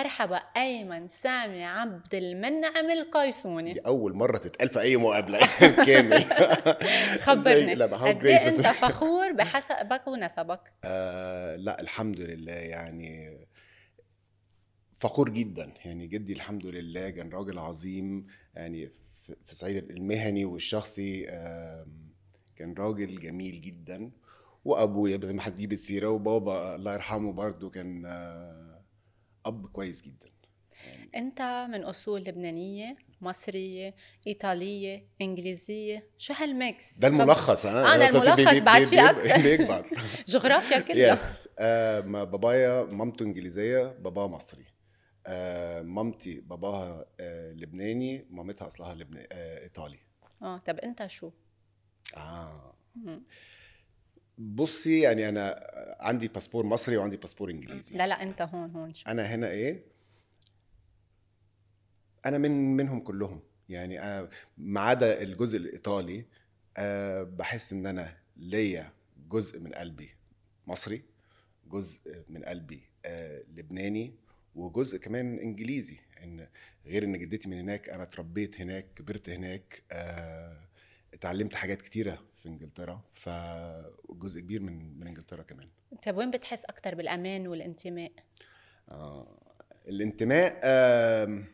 مرحبا أيمن سامي عبد المنعم القيسوني. دي أول مرة تتقال في أي مقابلة كامل. خبرني. قد بس. أنت فخور بحسبك ونسبك؟ آه لا الحمد لله يعني فخور جدا. يعني جدي الحمد لله كان راجل عظيم يعني في صعيد المهني والشخصي آم، كان راجل جميل جدا. وأبويا زي ما هتجيب السيرة وبابا الله يرحمه برضو كان آه، أب كويس جدا. أنت من أصول لبنانية مصرية إيطالية إنجليزية شو هال mix؟ ده الملخص ها؟ آه، بي- الملخص، بعد في أكتر. بيكبر. جغرافيا كلها. yes آه بابايا مامته إنجليزية باباه مصري. آه مامتي باباها آه لبناني مامتها أصلها لبنا... آه إيطالي. آه طب أنت شو؟ آه. بصي يعني أنا عندي باسبور مصري وعندي باسبور إنجليزي. لا لا أنت هون هون. شو أنا هنا إيه؟ أنا من منهم كلهم. يعني آه، ما عدا الجزء الإيطالي آه، بحس إن أنا ليا جزء من قلبي مصري جزء من قلبي آه، لبناني وجزء كمان إنجليزي. إن غير إن جدتي من هناك أنا اتربيت هناك كبرت هناك آه، اتعلمت حاجات كتيرة في إنجلترا فجزء كبير من من إنجلترا كمان. طب وين بتحس أكثر بالأمان والانتماء؟ آه الانتماء آم،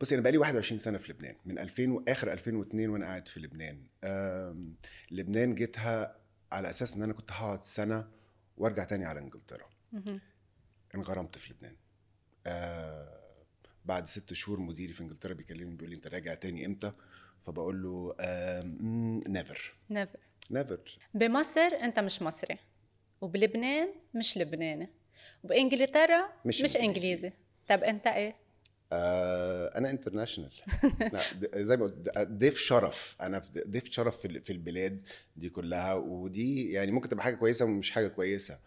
بصي أنا بقالي 21 سنة في لبنان من 2000 واخر 2002 وأنا قاعد في لبنان. آم، لبنان جيتها على أساس إن أنا كنت هقعد سنة وأرجع تاني على إنجلترا. انغرمت في لبنان. آه بعد ست شهور مديري في إنجلترا بيكلمني بيقول لي أنت راجع تاني إمتى؟ فبقول له never never never بمصر أنت مش مصري وبلبنان مش لبناني وبإنجلترا مش مش. إنجليزي. طب أنت إيه؟ آه أنا international زي ما قلت ضيف شرف. أنا ضيف شرف في ال- في البلاد دي كلها ودي يعني ممكن تبقى حاجة كويسة ومش حاجة كويسة.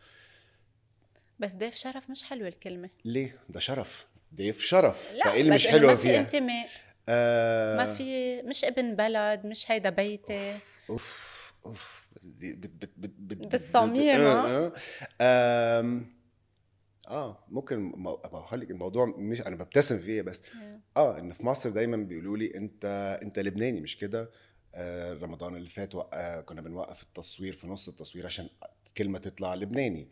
بس ضيف شرف مش حلوة الكلمة. ليه؟ ده شرف. ضيف شرف. لا فإيه اللي مش حلوة فيها؟ انتماء آه. ما في مش ابن بلد مش هيدا بيتي. أوف أوف دي بت بت بت بت بالصميم، آه, آه, آه ممكن ابقى لك الموضوع مش أنا ببتسم فيه بس. آه إن في مصر دايما بيقولوا لي أنت أنت لبناني مش كده؟ آه رمضان اللي فات وق- آه كنا بنوقف التصوير في نص التصوير عشان كلمة تطلع لبناني.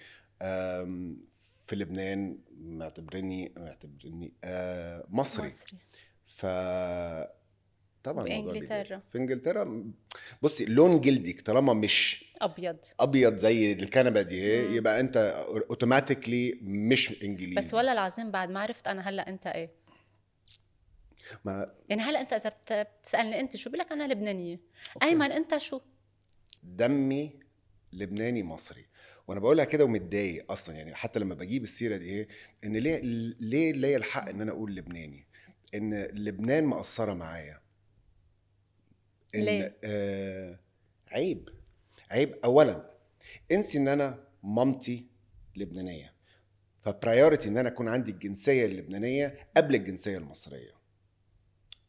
في لبنان معتبرني معتبرني آه مصري, مصري. ف طبعا بإنجلترا. بيضايق. في إنجلترا بصي لون جلدك طالما مش أبيض أبيض زي الكنبة دي هي. يبقى أنت اوتوماتيكلي مش إنجليزي بس والله العظيم بعد ما عرفت أنا هلأ أنت إيه ما يعني هلأ أنت إذا بت- بتسألني أنت شو بقول لك أنا لبنانية okay. ايمن أنت شو دمي لبناني مصري وأنا بقولها كده ومتضايق أصلا يعني حتى لما بجيب السيرة دي هي إن ليه ليه ليا الحق إن أنا أقول لبناني إن لبنان مقصرة معايا. إن ليه؟ آه عيب عيب. اولا إنسي إن أنا مامتي لبنانية. ف priority إن أنا أكون عندي الجنسية اللبنانية قبل الجنسية المصرية.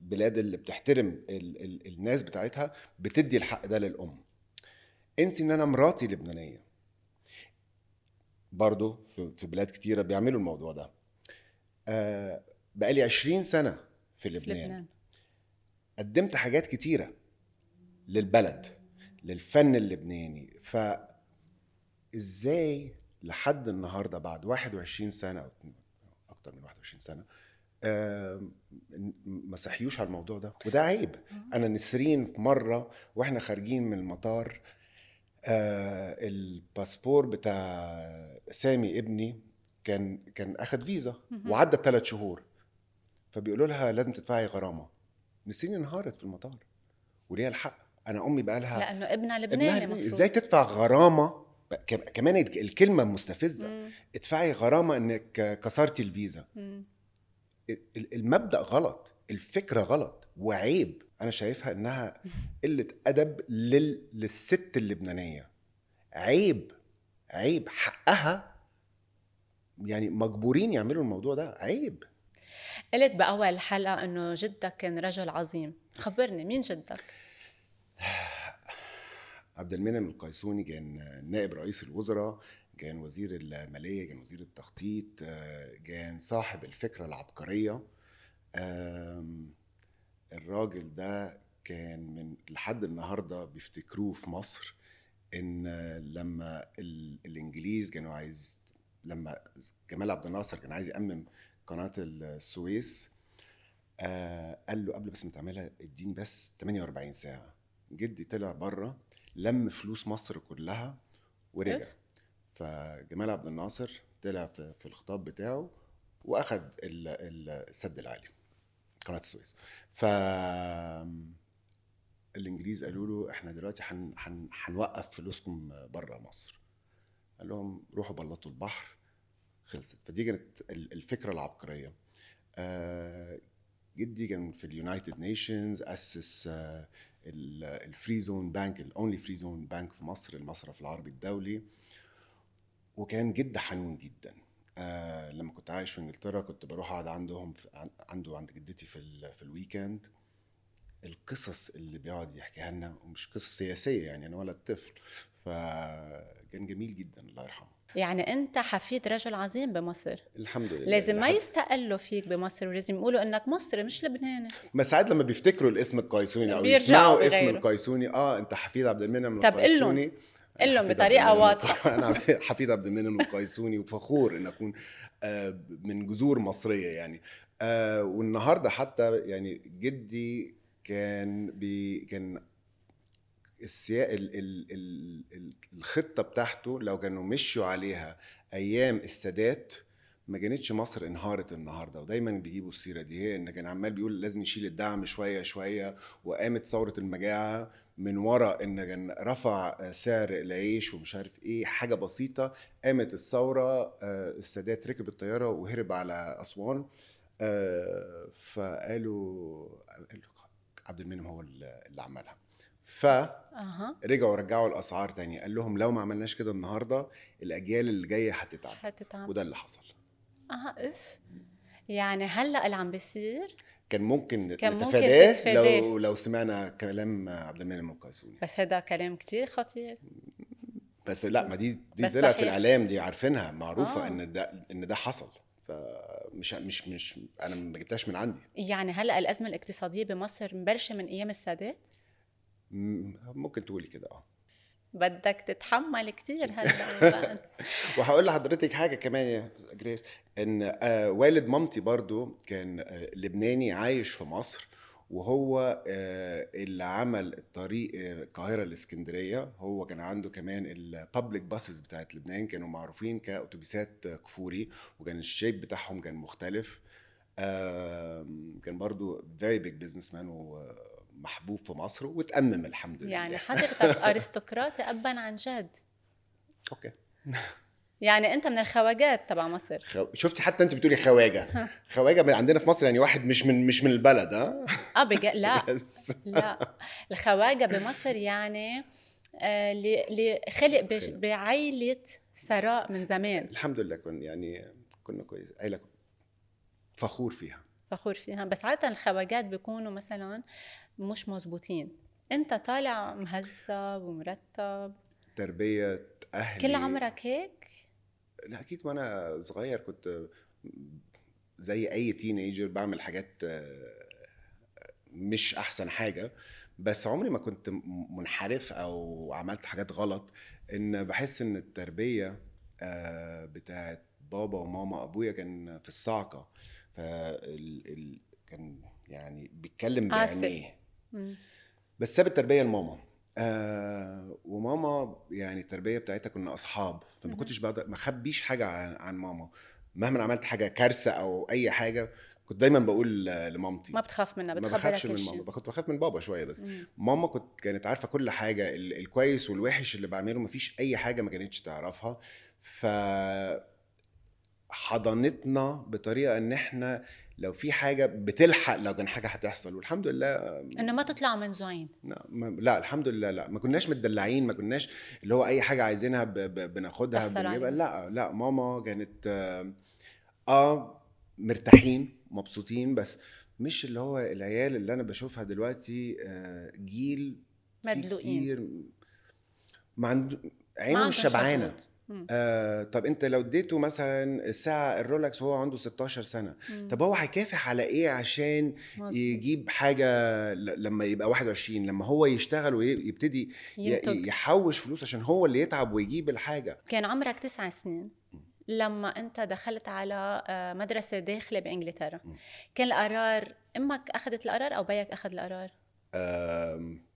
بلاد اللي بتحترم ال ال الناس بتاعتها بتدي الحق ده للأم. إنسي إن أنا مراتي لبنانية. برضو في, في بلاد كتيرة بيعملوا الموضوع ده. آه بقالي 20 سنة في في لبنان, لبنان. قدمت حاجات كتيرة للبلد للفن اللبناني. ف إزاي لحد النهارده بعد 21 سنة أو أكتر من 21 سنة ما صحيوش على الموضوع ده؟ وده عيب. أنا نسرين في مرة وإحنا خارجين من المطار آه الباسبور بتاع سامي ابني كان كان أخد فيزا. وعدى ثلاث شهور. فبيقولوا لها لازم تدفعي غرامة. نسرين انهارت في المطار. وليها الحق. أنا أمي بقى لها لأنه ابنها ابنها لبناني. مفروض. إزاي تدفع غرامة؟ كمان الك- الكلمة مستفزة. مم. ادفعي غرامة إنك كسرتي الفيزا. مم. ال- المبدأ غلط. الفكرة غلط. وعيب. أنا شايفها إنها قلة أدب لل... للست اللبنانية. عيب. عيب. حقها يعني مجبورين يعملوا الموضوع ده. عيب. قلت بأول حلقة إنه جدك كان رجل عظيم. خبرني مين جدك؟ عبد المنعم القيسوني كان نائب رئيس الوزراء كان وزير المالية كان وزير التخطيط آه، كان صاحب الفكرة العبقرية. الراجل ده كان من لحد النهارده بيفتكروه في مصر إن لما ال- الإنجليز كانوا عايز لما جمال عبد الناصر كان عايز يأمم قناة السويس آه قال له قبل بس ما تعملها اديني بس 48 ساعة. جدي طلع بره لم فلوس مصر كلها ورجع. إيه؟ فجمال عبد الناصر طلع في, في الخطاب بتاعه واخد ال- ال- السد العالي. قناة السويس. ف الإنجليز قالوا له إحنا دلوقتي هن- هن- هنوقف فلوسكم بره مصر. قال لهم روحوا بلطوا البحر خلصت. فدي كانت ال- الفكرة العبقرية. آه، جدي كان في ال United Nations أسس ال- ال free zone bank ال only free zone bank في مصر المصرف العربي الدولي. وكان جد حنون جدا. آه لما كنت عايش في إنجلترا كنت بروح أقعد عندهم في عن- عنده عند جدتي في في ال weekend القصص اللي بيقعد يحكيها لنا ومش قصص سياسية يعني أنا ولد طفل. فكان جميل جدا الله يرحمه. يعني أنت حفيد رجل عظيم بمصر الحمد لله لازم ما لحد- يستقلوا فيك بمصر ولازم يقولوا إنك مصري مش لبناني ما ساعات لما بيفتكروا الاسم القيسوني أو يسمعوا اسم. القيسوني آه أنت حفيد عبد المنعم. القيسوني قل لهم المنعم واضحة. أنا حفيد عبد المنعم القيسوني وفخور إن أكون آه، من جذور مصرية يعني آه، والنهاردة حتى يعني جدي كان بي كان السياق ال ال ال ال الخطة بتاعته لو كانوا مشوا عليها أيام السادات ما كانتش مصر انهارت النهارده ودايما بيجيبوا السيرة دي. هي إن كان عمال بيقول لازم يشيل الدعم شوية شوية وقامت ثورة المجاعة من ورا إن كان رفع سعر العيش ومش عارف إيه حاجة بسيطة قامت الثورة آه، السادات ركب الطياره وهرب على أسوان. آه، فقالوا قالوا عبد المنعم هو اللي عملها. فرجعوا أها. رجعوا الأسعار تاني. قال لهم لو ما عملناش كده النهارده الأجيال اللي جاية هتتعب. حتتعب وده اللي حصل. أها اف يعني هلا اللي عم بيصير؟ كان ممكن كان نتفاداه. لو لو سمعنا كلام عبد المنعم القيسوني بس هذا كلام كتير خطير. بس لا ما دي دي طلعت. الإعلام دي عارفينها معروفة آه. إن ده إن ده حصل. فمش مش مش أنا ما جبتهاش من عندي. يعني هلا الأزمة الاقتصادية بمصر مبلشه من أيام السادات؟ ممكن تقولي كده آه. بدك تتحمل كتير هلا وهقول لحضرتك حاجة كمان يا جريس إن آه والد مامتي برضو كان آه لبناني عايش في مصر وهو آه اللي عمل الطريق القاهرة الاسكندريه هو كان عنده كمان ال public buses بتاعت لبنان كانوا معروفين كاتوبيسات كفوري وكان ال shape بتاعهم كان مختلف. كان برضو very big businessman ومحبوب في مصر وتأمم الحمد لله. يعني حضرتك ارستقراطي ابا عن جد. أوكي. يعني أنت من الخواجات تبع مصر. خو... شفتي حتى أنت بتقولي خواجة. خواجة من عندنا في مصر يعني واحد مش من مش من البلد ها؟ آه بج... لا. لا. الخواجة بمصر يعني آه، اللي اللي خلق بش-. بعيلة ثراء من زمان. الحمد لله كنا يعني كنا كويس عيلة فخور فيها. فخور فيها. بس عادة الخواجات بيكونوا مثلا مش مظبوطين. انت طالع مهذب ومرتب. تربية أهلي. كل عمرك هيك؟ لا أكيد وأنا صغير كنت زي أي تينيجر بعمل حاجات آه، مش أحسن حاجة. بس عمري ما كنت منحرف أو عملت حاجات غلط. إن بحس إن التربية آه، بتاعت بابا وماما أبويا كان في الصاعقة. فال ال... كان يعني بيتكلم. بعينيه. مم. بس ساب التربية لماما. آه وماما يعني التربية بتاعتها كنا أصحاب فما. كنتش بقدر ما اخبيش حاجة عن, عن ماما. مهما عملت حاجة كارثة أو أي حاجة كنت دايما بقول لمامتي. ما بتخاف منها ما بخافش من ماما. كنت بخاف من بابا شوية بس. مم. ماما كنت كانت عارفة كل حاجة ال- الكويس والوحش اللي بعمله مفيش أي حاجة ما كانتش تعرفها. ف حضنتنا بطريقة إن إحنا لو في حاجة بتلحق لو كان حاجة هتحصل والحمد لله إنه ما تطلعوا منزوعين لا, ما لا الحمد لله لا ما كناش متدلعين ما كناش اللي هو أي حاجة عايزينها ب... ب... بناخدها. لا لا ماما كانت آه, آه مرتاحين مبسوطين بس مش اللي هو العيال اللي أنا بشوفها دلوقتي آه جيل مدلوقين. كتير ما عنده ما عينه مش شبعانة. آه طب انت لو اديته مثلا الساعة الرولكس وهو عنده 16 سنة مم. طب هو هيكافح على إيه عشان مظبوط. يجيب حاجة لما يبقى 21 لما هو يشتغل ويبتدي ينتج. يحوش فلوس عشان هو اللي يتعب ويجيب الحاجة؟ كان عمرك تسع سنين لما انت دخلت على آه، مدرسة داخله بإنجلترا. مم. كان القرار أمك اخذت القرار أو بيك اخذ القرار؟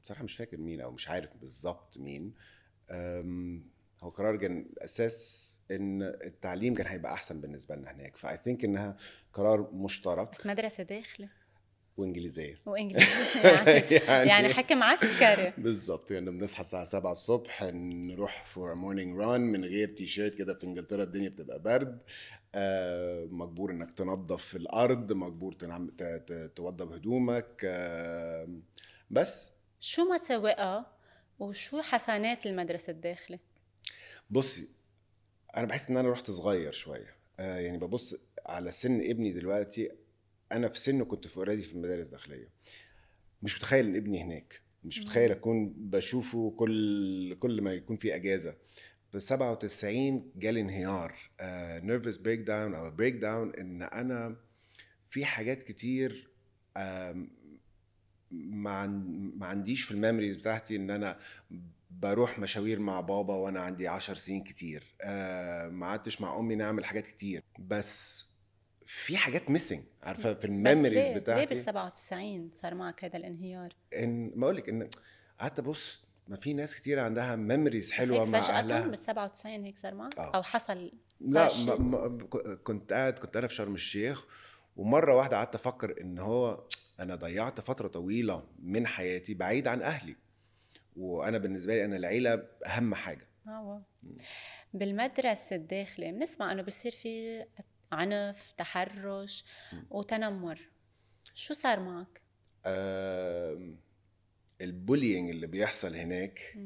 بصراحه مش فاكر مين أو مش عارف بالظبط مين. هو قرار كان أساس إن التعليم كان هيبقى أحسن بالنسبة لنا هناك. ف I think إنها قرار مشترك. بس مدرسة داخلة. وإنجليزية. وانجليزي يعني يعني حكم عسكري. بالظبط. يعني بنصحى الساعة 7 الصبح نروح for morning run من غير تي شيرت كده في إنجلترا الدنيا بتبقى برد. آه مجبور إنك تنظف الأرض مجبور تنعم توضب هدومك. آه بس. شو مساوئها وشو حسنات المدرسة الداخلة؟ بصي أنا بحس إن أنا رحت صغير شوية. آه يعني ببص على سن ابني دلوقتي أنا في سنه كنت في اوريدي في المدارس الداخلية. مش متخيل إن ابني هناك. مش. متخيل أكون بشوفه كل كل ما يكون في أجازة. ب 97 جالي انهيار. nervous breakdown أو breakdown إن أنا في حاجات كتير عن- ما عنديش في ال memories بتاعتي إن أنا بروح مشاوير مع بابا وأنا عندي عشر سنين كتير. آه ما قعدتش مع أمي نعمل حاجات كتير. بس في حاجات missing عارفة؟ في ال memories ليه؟ ليه بتاعتي. بال 97 صار معك هذا الانهيار؟ ان ما أقول لك إن قعدت أبص ما في ناس كتير عندها memories حلوة مع فجأة أهلها. بال 97 هيك صار معك؟ آه. أو حصل لا ما؟ ما كنت قاعد كنت أنا في شرم الشيخ ومرة واحدة قعدت أفكر إن هو أنا ضيعت فترة طويلة من حياتي بعيد عن أهلي. وأنا بالنسبة لي أنا العيلة أهم حاجة wow. بالمدرسة الداخلة بنسمع إنه بصير في عنف تحرش. وتنمر شو صار معك؟ آم، ال bullying اللي بيحصل هناك.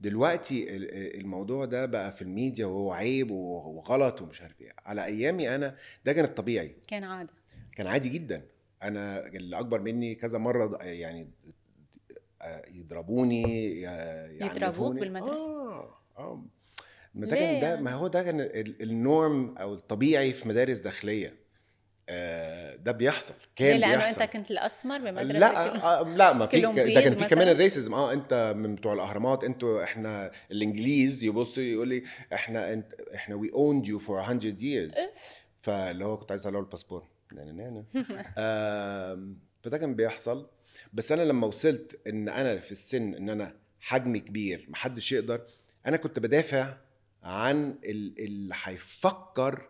دلوقتي ال- الموضوع ده بقى في الميديا وهو عيب وغلط ومش عارف إيه على أيامي أنا ده كان الطبيعي كان عادة كان عادي جدا أنا اللي أكبر مني كذا مرة يعني آه، يضربوني يضربوك. بالمدرسة؟ آه آه. ما ده ليه كان ده؟ ما هو ده كان ال- ال norm أو الطبيعي في مدارس داخلية. آه ده بيحصل ليه؟ كان لأنه بيحصل. أنت كنت الأسمر بمدرسة لا كل- آه لا ما في ده كان في كمان؟ ال racism آه أنت من بتوع الأهرامات أنتوا إحنا الإنجليز يبص يقول لي إحنا أنت إحنا we owned you for 100 years. فاللي هو كنت عايز اطلع له الباسبور. نانا نانا آم، فده كان بيحصل. بس أنا لما وصلت إن أنا في السن إن أنا حجمي كبير محدش يقدر أنا كنت بدافع عن ال- اللي هيفكر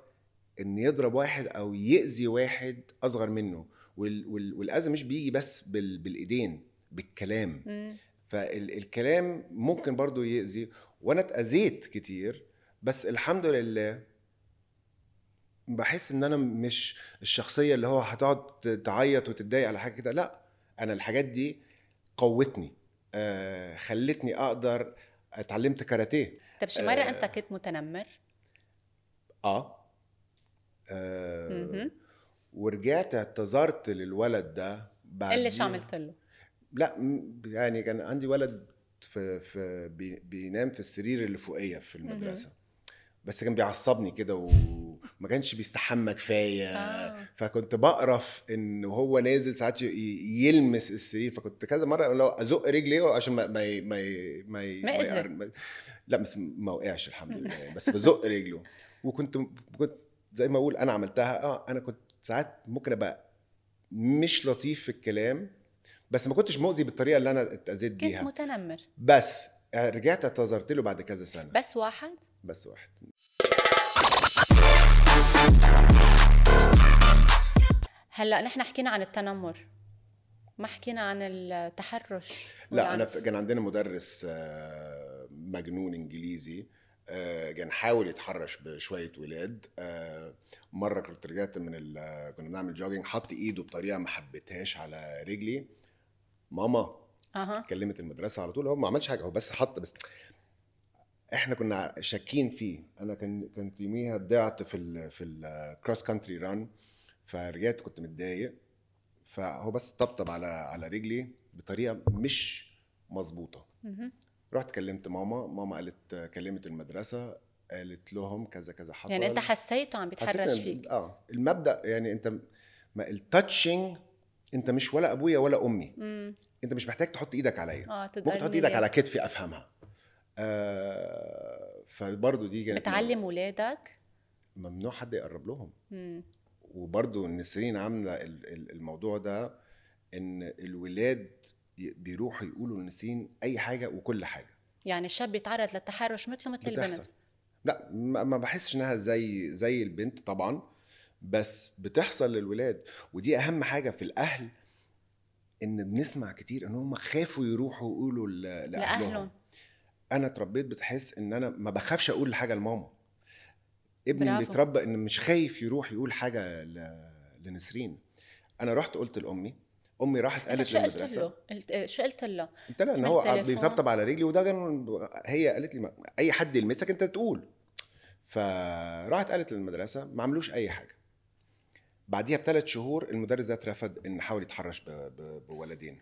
إن يضرب واحد أو يأذي واحد أصغر منه وال- وال- والأذى مش بيجي بس بال- بالإيدين بالكلام مم. فالكلام ممكن برضو يأذي وأنا اتأذيت كتير بس الحمد لله بحس إن أنا مش الشخصية اللي هو هتقعد تعيط وتتضايق على حاجة كده لأ أنا الحاجات دي قوتني آه خلتني أقدر اتعلمت كاراتيه طب شي مرة آه. أنت كنت متنمر؟ آه, آه. ورجعت اعتذرت للولد ده بعد اللي شو عملت له؟ لا يعني كان عندي ولد في في بي- بينام في السرير اللي فوقية في المدرسة بس كان بيعصبني كده وما كانش بيستحمى كفاية. آه. فكنت بقرف إن وهو نازل ساعات يلمس السرير. فكنت كذا مرة لو أزق رجلي عشان ما ما ما ما, ما ما لا بس ما وقعش الحمد لله يعني، بس بزق رجله. وكنت كنت زي ما أقول أنا عملتها. آه أنا كنت ساعات ممكن أبقى مش لطيف في الكلام بس ما كنتش مؤذي بالطريقة اللي أنا اتأذيت كنت بيها. متنمر. بس رجعت اعتذرت له بعد كذا سنة. بس واحد؟ بس واحد. هلا نحن حكينا عن التنمر. ما حكينا عن التحرش لا أنا كان عندنا مدرس آه، مجنون إنجليزي آه، كان حاول يتحرش بشوية ولاد. آه، مرة كنت رجعت من ال- كنا بنعمل jogging حط إيده بطريقة ما حبيتهاش على رجلي. ماما أها. كلمت المدرسة على طول هو ما عملش حاجة هو بس حط بس إحنا كنا شاكين فيه. أنا كان كنت يوميها ضعت في ال في ال cross country run فرجعت كنت متضايق. فهو بس طبطب على على رجلي بطريقة مش مظبوطة. رحت كلمت ماما ماما قالت كلمت المدرسة قالت لهم كذا كذا حصل. يعني أنت حسيته عم بيتحرش فيك؟ آه المبدأ يعني أنت التاتشنج انت مش ولا ابويا ولا امي. امم انت مش محتاج تحط إيدك عليا. آه ممكن تحط إيدك على كتفي افهمها. آه فبرضه دي كانت بتعلم ولادك؟ ممنوع حد يقرب لهم. وبرضه نسرين عاملة ال- ال- الموضوع ده إن الولاد بيروحوا يقولوا لنسرين أي حاجة وكل حاجة. يعني الشاب بيتعرض للتحرش مثله مثل البنت. لا ما ما بحسش إنها زي زي البنت طبعا. بس بتحصل للولاد ودي أهم حاجة في الأهل إن بنسمع كتير إن هم خافوا يروحوا يقولوا لأهلهم أنا اتربيت بتحس إن أنا ما بخافش أقول حاجة لماما ابني اللي. اتربى إن مش خايف يروح يقول حاجة ل... لنسرين أنا رحت قلت لأمي أمي راحت قالت للمدرسة له؟ قلت شو قلت له؟ قلت لها إن هو؟ بيطبطب على رجلي وده كان هي قالت لي ما- أي حد يلمسك أنت تقول فراحت قالت للمدرسة ما عملوش أي حاجة بعديها بثلاث شهور المدرس ده اترفض ان حاول يتحرش. بولدين.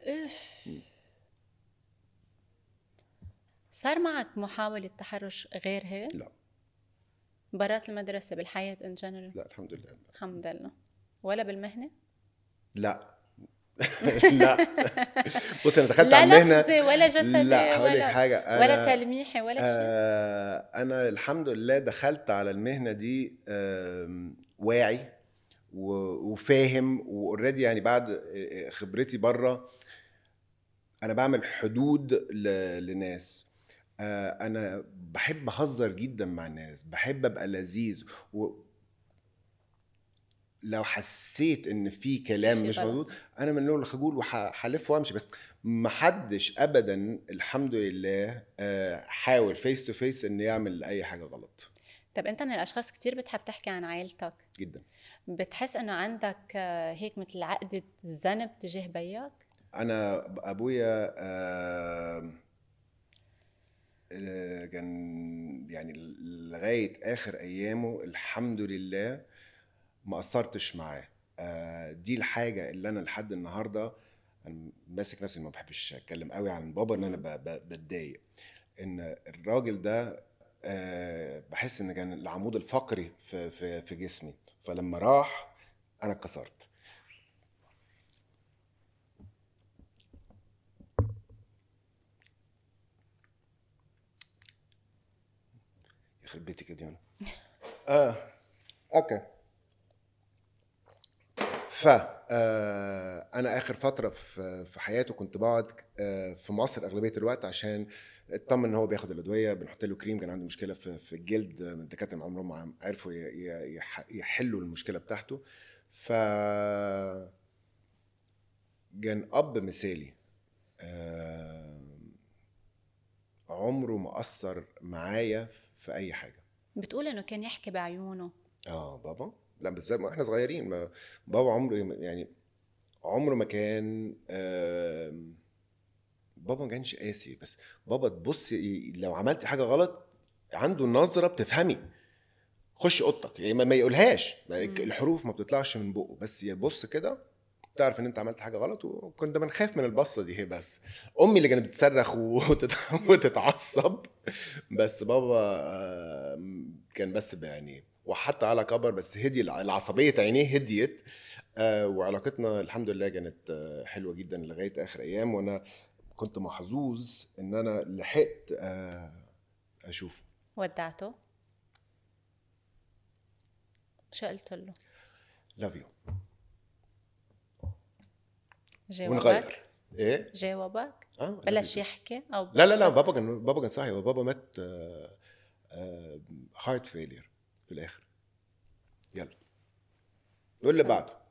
صار معك محاولة تحرش غير هيك؟ لا. برات المدرسة بالحياة ان جنرال لا الحمد لله الحمد لله ولا بالمهنة؟ لا لا بص أنا دخلت لا على المهنة لفظي ولا جسدي لا هقول لك ولا حاجة أنا ولا تلميحي ولا شيء آه أنا الحمد لله دخلت على المهنة دي آم، واعي وفاهم و already يعني بعد خبرتي بره أنا بعمل حدود لناس. أنا بحب أهزر جدا مع الناس بحب أبقى لذيذ و لو حسيت إن في كلام مش. موجود أنا من نوع الخجول وهلف وأمشي بس ما حدش ابدا الحمد لله حاول face to face إنه يعمل أي حاجة غلط. طب أنت من الأشخاص كتير بتحب تحكي عن عائلتك جدا. بتحس إنه عندك آه، هيك مثل عقدة ذنب تجاه بيك؟ أنا أبويا آه، كان يعني لغاية آخر أيامه الحمد لله ما قصرتش معاه. آه، دي الحاجة اللي أنا لحد النهارده أنا ماسك نفسي ما بحبش أتكلم قوي عن بابا إن أنا بتضايق. إن الراجل ده آه، بحس إن كان العمود الفقري في في في جسمي. فلما راح أنا اتكسرت. يخرب بيتك يا ديانا آه أوكي. ف آه، أنا آخر فترة في حياته كنت بقعد آه، في مصر أغلبية الوقت عشان اطمن إن هو بياخد الأدوية بنحط له كريم كان عنده مشكلة في في الجلد آه، الدكاتره من عمرهم ما عرفوا يحلوا المشكلة بتاعته. ف كان أب مثالي آه، عمره ما قصر معايا في أي حاجة. بتقول إنه كان يحكي بعيونه. آه بابا. لا بس إحنا صغيرين ما بابا عمره يعني عمره ما كان آم، بابا ما كانش قاسي بس بابا تبص لو عملت حاجة غلط عنده نظرة بتفهمي. خش أوضتك يعني ما يقولهاش. الحروف ما بتطلعش من بقه بس يبص كده تعرف إن أنت عملت حاجة غلط وكنا بنخاف من البصة دي هي بس. أمي اللي كانت بتصرخ وتت- وتتعصب. بس بابا كان بس يعني وحتى على كبر بس هدي العصبية عينيه هديت. آه، وعلاقتنا الحمد لله كانت آه، حلوة جدا لغاية آخر أيام. وأنا كنت محظوظ إن أنا لحقت آه، أشوفه ودعته شو قلت له؟ لاف يو جاوبك؟ ونغير إيه جاوبك؟ love بلش. يحكي أو لا لا لا بابا كان بابا كان هو بابا مات heart failure في الآخر يلا قول اللي بعده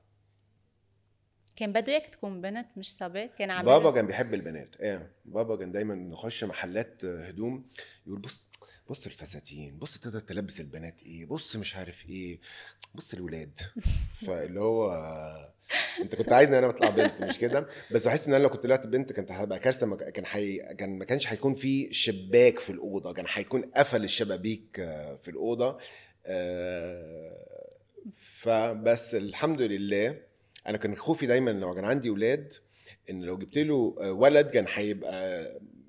كان بده اياك تكون بنت مش صبي كان عم بابا كان بيحب البنات. إيه بابا كان دايما نخش محلات هدوم يقول بص بص الفساتين بص تقدر تلبس البنات إيه بص مش عارف إيه بص الولاد. فاللي هو أنت كنت عايزني أنا أطلع بنت مش كده؟ بس بحس إن أنا لو كنت طلعت بنت كانت هبقى كارثة ما كان حي... كان ما كانش هيكون في شباك في الأوضة كان هيكون قفل الشبابيك في الأوضة. آه، فبس الحمد لله أنا كان خوفي دايما لو كان عندي ولاد إن لو جبت له ولد كان هيبقى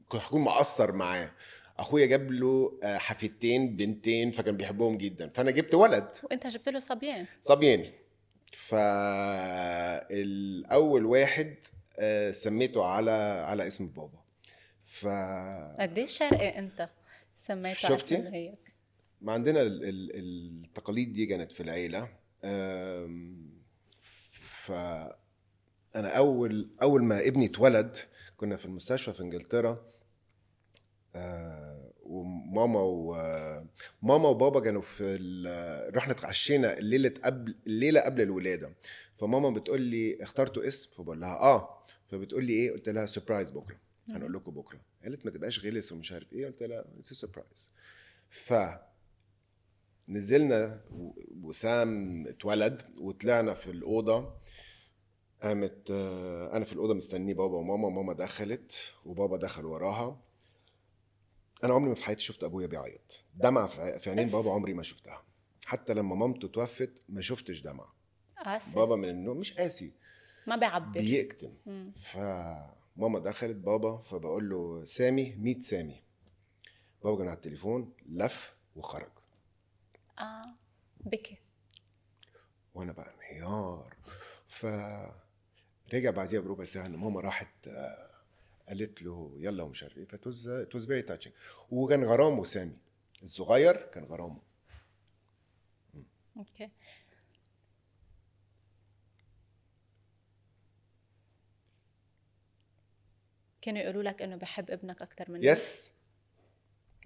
كنت هكون مقصر معاه. أخويا جاب له آه، حفيدتين بنتين فكان بيحبهم جدا. فأنا جبت ولد. وأنت جبت له صبيان. صبيان. فالاول واحد آه، سميته على على اسم بابا. ف قديش شرقي أنت؟ سميته شفتي؟ اسم هيك. ما عندنا ال- ال- التقاليد دي كانت في العيلة. أم، ف أنا أول أول ما ابني اتولد كنا في المستشفى في إنجلترا آه، وماما وماما وبابا كانوا في ال... رحنا اتعشينا الليلة قبل الليلة قبل الولادة. فماما بتقول لي اخترتوا اسم؟ فبقول لها آه. فبتقول لي إيه؟ قلت لها surprise بكرة. هنقول لكم بكرة. قالت ما تبقاش غلس ومش عارف إيه. قلت لها it's surprise ف نزلنا وسام اتولد وطلعنا في الأوضة قامت آه، أنا في الأوضة مستني بابا وماما ماما دخلت وبابا دخل وراها. أنا عمري ما في حياتي شفت أبويا بيعيط. دمعة في في عينين بابا عمري ما شفتها. حتى لما مامته توفت ما شفتش دمعة. قاسي بابا من النوم مش قاسي. ما بيعبر. بيكتم. مم. فماما دخلت بابا فبقول له سامي meet سامي. بابا كان على التليفون لف وخرج. آه. بكي وأنا بقى انهيار. ف رجع بعديها بربع ساعة إن ماما راحت آه، قالت له يلا ومش عارف إيه. فت it was very touching وكان غرامه سامي. الصغير كان غرامه. okay. كانوا يقولوا لك إنه بحب ابنك أكثر منك yes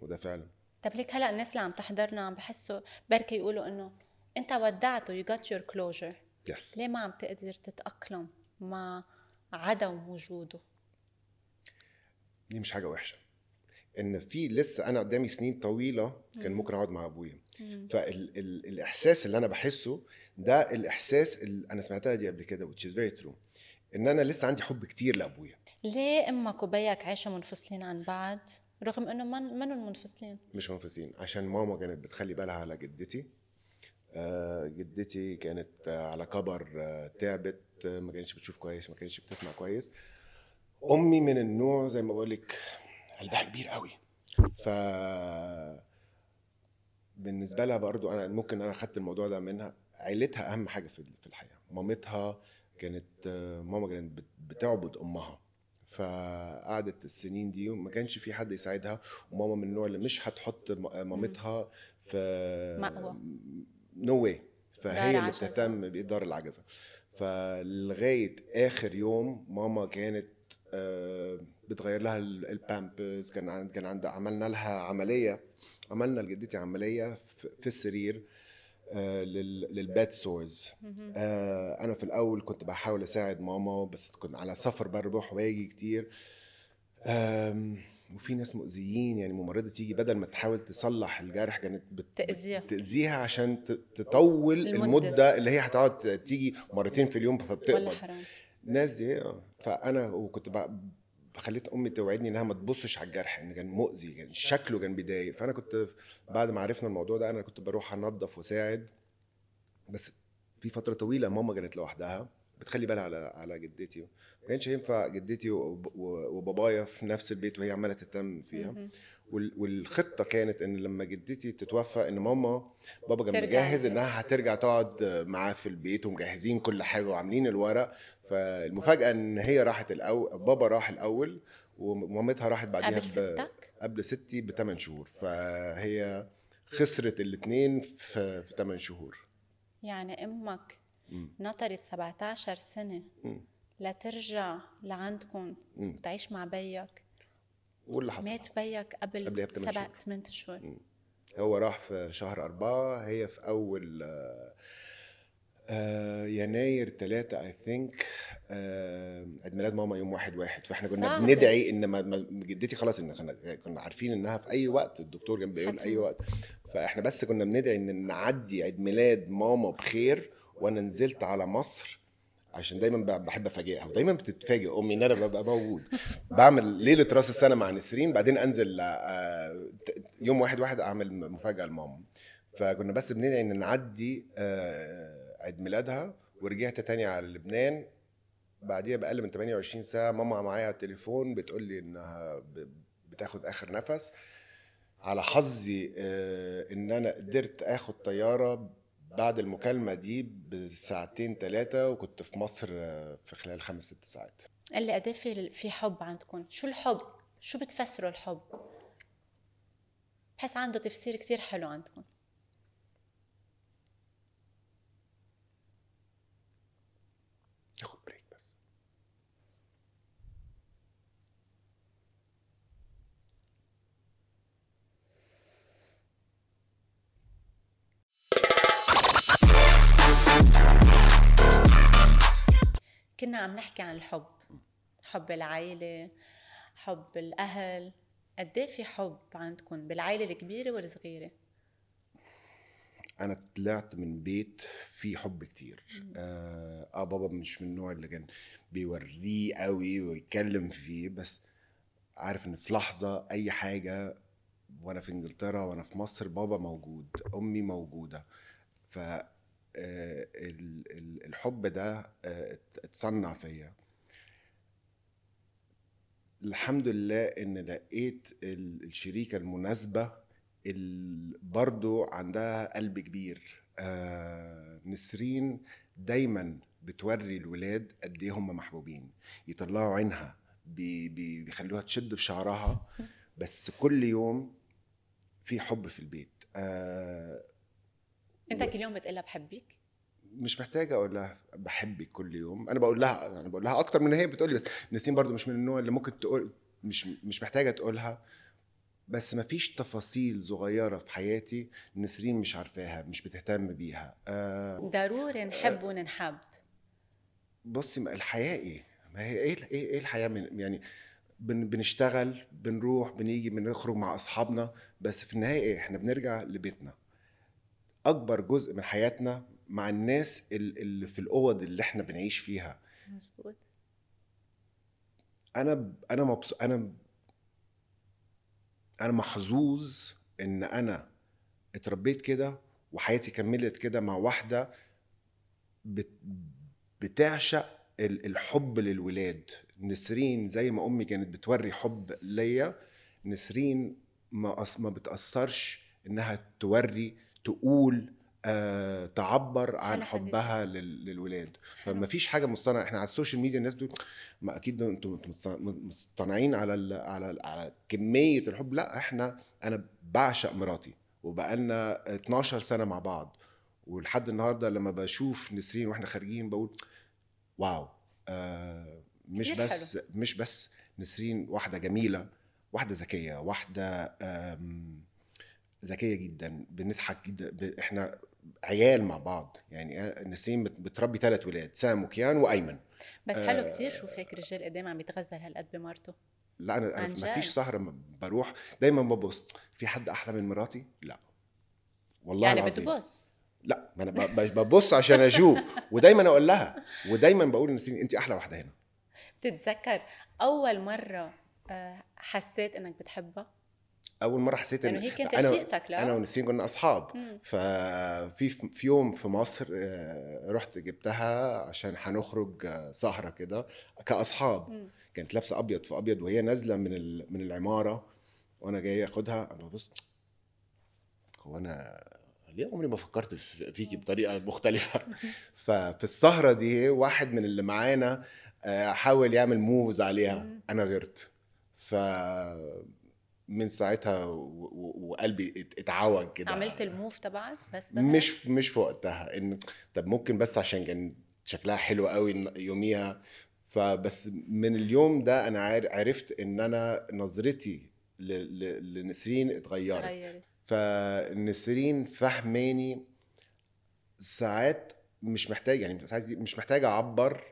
وده فعلا. طب ليك هلأ الناس اللي عم تحضرنا عم بحسوا بركي يقولوا إنه أنت ودعته you got your closure. بس ليه ما عم تقدر تتأقلم مع عدم وجوده؟ دي مش حاجة وحشة. إن في لسه أنا قدامي سنين طويلة كان ممكن أقعد مع أبويا. فالاحساس اللي أنا بحسه ده الإحساس اللي أنا سمعتها دي قبل كده which is very true. إن أنا لسه عندي حب كتير لأبويا. ليه أمك وبيك عايشوا منفصلين عن بعض؟ رغم إنه من منهم منفصلين مش منفصلين. عشان ماما كانت بتخلي بالها على جدتي. آه، جدتي كانت آه، على كبر آه، تعبت آه، ما كانتش بتشوف كويس ما كانتش بتسمع كويس. أمي من النوع زي ما بقول لك قلبها كبير قوي. ف بالنسبة لها برضو أنا ممكن أنا خدت الموضوع ده منها. عيلتها أهم حاجة في الحياة. مامتها كانت آه، ماما كانت بت- بتعبد أمها. فقعدت السنين دي وما كانش في حد يساعدها وماما من النوع اللي مش هتحط مامتها في مأوى. نو واي فهي اللي. بتهتم بإدارة العجزة فلغاية آخر يوم ماما كانت آه، بتغير لها ال- البامبرز كان كان عندها عملنا لها عملية عملنا لجدتي عملية في في السرير آه، لل- لل bed sores آه، أنا في الأول كنت بحاول أساعد ماما بس كنت على سفر بروح واجي كتير وفي ناس مؤذيين يعني ممرضة تيجي بدل ما تحاول تصلح الجرح كانت بت... تأذيها. عشان تطول المدة. المدة اللي هي هتقعد تيجي مرتين في اليوم فبتقبض الناس دي آه. فأنا وكنت بقى خليت أمي توعدني إنها ما تبصش على الجرح إن كان مؤذي كان شكله كان بيضايق. فأنا كنت بعد ما عرفنا الموضوع ده أنا كنت بروح أنظف وأساعد. بس في فترة طويلة ماما كانت لوحدها بتخلي بالها على على جدتي. ما كانش ينفع جدتي وبابايا في نفس البيت وهي عمالة تهتم فيها. والخطة كانت إن لما جدتي تتوفى إن ماما بابا كان مجهز. إنها هترجع تقعد معاه في البيت ومجهزين كل حاجة وعاملين الورق. فالمفاجأة إن هي راحت الأول بابا راح الأول ومامتها راحت بعديها قبل ستك قبل ستي بثمان شهور فهي خسرت الاثنين في 8 شهور يعني أمك. نطرت 17 سنة. لترجع لعندكم. وتعيش مع بيك واللي حصل مات بيك قبل قبلها بثمان سبع. ثمان شهور هو راح في شهر أربعة هي في أول آه، يناير ثلاثة اي ثينك عيد ميلاد ماما يوم واحد واحد. فإحنا كنا صعب. بندعي إن ما جدتي خلاص إن كنا- عارفين إنها في أي وقت الدكتور كان بيقول أي. وقت. فإحنا بس كنا بندعي إن نعدي عيد ميلاد ماما بخير وأنا نزلت على مصر عشان دايما بحب أفاجئها ودايما بتتفاجئ أمي إن أنا ببقى موجود. بعمل ليلة رأس السنة مع نسرين بعدين أنزل آه، يوم واحد واحد أعمل مفاجأة لماما. فكنا بس بندعي إن نعدي آه، عيد ميلادها ورجعت تاني على لبنان. بعديها بأقل من 28 ساعة ماما معايا على التليفون بتقول لي إنها ب- بتاخد آخر نفس. على حظي آه، إن أنا قدرت آخد طيارة بعد المكالمة دي بساعتين ثلاثة وكنت في مصر آه، في خلال خمس ست ساعات. اللي قد في حب عندكم. شو الحب؟ شو بتفسروا الحب؟ بحس عنده تفسير كتير حلو عندكم. كنا عم نحكي عن الحب حب العائلة حب الأهل. قد إيه في حب عندكم بالعائلة الكبيرة والصغيرة؟ أنا طلعت من بيت فيه حب كتير. آه, آه بابا مش من النوع اللي كان بيوريه قوي ويتكلم فيه بس عارف إن في لحظة أي حاجة وأنا في إنجلترا وأنا في مصر بابا موجود أمي موجودة. ف آه، الحب ده آه، ات- اتصنع فيا. الحمد لله إن لقيت ال- الشريكة المناسبة اللي برضو عندها قلب كبير. آه نسرين دايما بتوري الولاد قد إيه هم محبوبين. يطلعوا عينها بي بي بيخلوها تشد في شعرها. بس كل يوم في حب في البيت. آه أنت كل يوم بتقلها بحبك مش محتاجة أقول لها بحبك كل يوم. أنا بقول لها يعني بقول لها أكتر من هي بتقول لي بس نسيم برضو مش من النوع اللي ممكن تقول مش مش محتاجة تقولها. بس مفيش تفاصيل صغيرة في حياتي نسرين مش عارفاها مش بتهتم بيها. آه ضروري نحب وننحب. بصي ما الحياة إيه؟ ما هي إيه إيه, إيه الحياة؟ من يعني بن بنشتغل بنروح بنيجي بنخرج مع أصحابنا. بس في النهاية إيه؟ إحنا بنرجع لبيتنا. أكبر جزء من حياتنا مع الناس ال- اللي في الأوض اللي إحنا بنعيش فيها. مزبوط أنا أنا مبسوط أنا أنا محظوظ إن أنا اتربيت كده وحياتي كملت كده مع واحدة بت بتعشق ال- الحب للولاد. نسرين زي ما أمي كانت بتوري حب ليا نسرين ما أص- ما بتأثرش إنها توري تقول آه تعبر عن حلو. حبها لل- للولاد. حلو. فما فيش حاجة مصطنعة. إحنا على ال social media الناس بتقول ما أكيد أنتم أنتم مص- مصطنعين على ال على ال على كمية الحب. لا إحنا أنا بعشق مراتي وبقالنا 12 سنة مع بعض. ولحد النهارده لما بشوف نسرين وإحنا خارجين بقول wow آه مش بس مش بس نسرين واحدة جميلة واحدة ذكية واحدة آم، ذكية جدا بنضحك جدا ب- إحنا عيال مع بعض. يعني آه، بت- بتربي ثلاث ولاد سام وكيان وأيمن. بس حلو آه. كتير شوفك رجال قدام عم بيتغزل هالقد بمرته. لا أنا أنا ما فيش؟ سهره بروح. دايما ببص. في حد أحلى من مراتي؟ لا. والله يعني العظيم. بتبص؟ لا. ما أنا ببص عشان أشوف. ودايما أقول لها. ودايما بقول لنسرين انت أحلى واحدة هنا. بتتذكر أول مرة آه، حسيت إنك بتحبها؟ أول مرة حسيت إن هي كانت أنا لا؟ أنا ونسرين كنا أصحاب. مم. ففي في يوم في مصر آه، رحت جبتها عشان هنخرج آه، سهرة كده كأصحاب. مم. كانت لابسة أبيض في أبيض وهي نازلة من ال- من العمارة. وأنا جاي أخدها. أنا ببص. هو أنا ليه عمري ما فكرت في- فيكي بطريقة مختلفة؟ ففي السهرة دي واحد من اللي معانا آه، حاول يعمل موفز عليها. أنا غيرت ف من ساعتها وقلبي ات- اتعوج كده. عملت الموف تبعك بس ده مش مش في وقتها. ان طب ممكن بس عشان كان شكلها حلو قوي يوميها. فبس من اليوم ده أنا عرفت إن أنا نظرتي لنسرين اتغيرت. تغيرت فنسرين فهماني ساعات مش محتاج يعني ساعات مش محتاج أعبر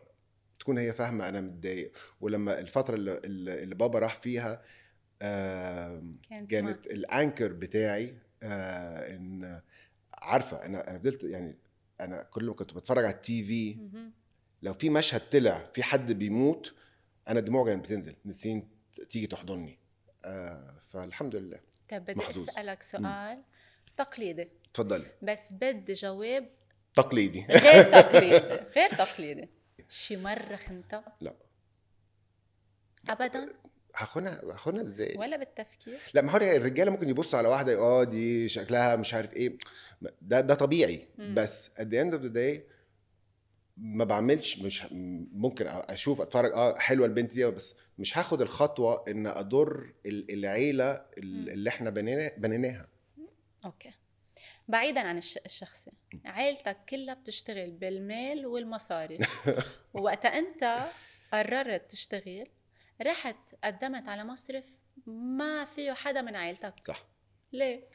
تكون هي فاهمة أنا متضايق. ولما الفترة اللي, اللي بابا راح فيها كانت كانت الأنكر بتاعي آه إن عارفة أنا أنا فضلت يعني أنا كل ما كنت بتفرج على التي في. لو في مشهد طلع في حد بيموت أنا دموعي كانت بتنزل نسين تيجي تحضني. آه فالحمد لله. طيب بدي محظوظ. أسألك سؤال تقليدي. اتفضلي بس بدي جواب تقليدي. غير تقليدي غير تقليدي. شي مرة خنتها لا. ابدا؟ هاخدها هاخدها إزاي؟ ولا بالتفكير؟ لا ما هو الرجالة ممكن يبصوا على واحدة آه دي شكلها مش عارف إيه ده ده طبيعي. مم. بس at the end of the day ما بعملش مش ممكن أشوف أتفرج آه حلوة البنت دي بس مش هاخد الخطوة إن أضر ال- العيلة اللي إحنا بنينا بنيناها. أوكي. بعيدا عن الش... الشخصي عيلتك كلها بتشتغل بالمال والمصاري. ووقتها أنت قررت تشتغل رحت قدمت على مصرف ما فيه حدا من عيلتك صح. ليه؟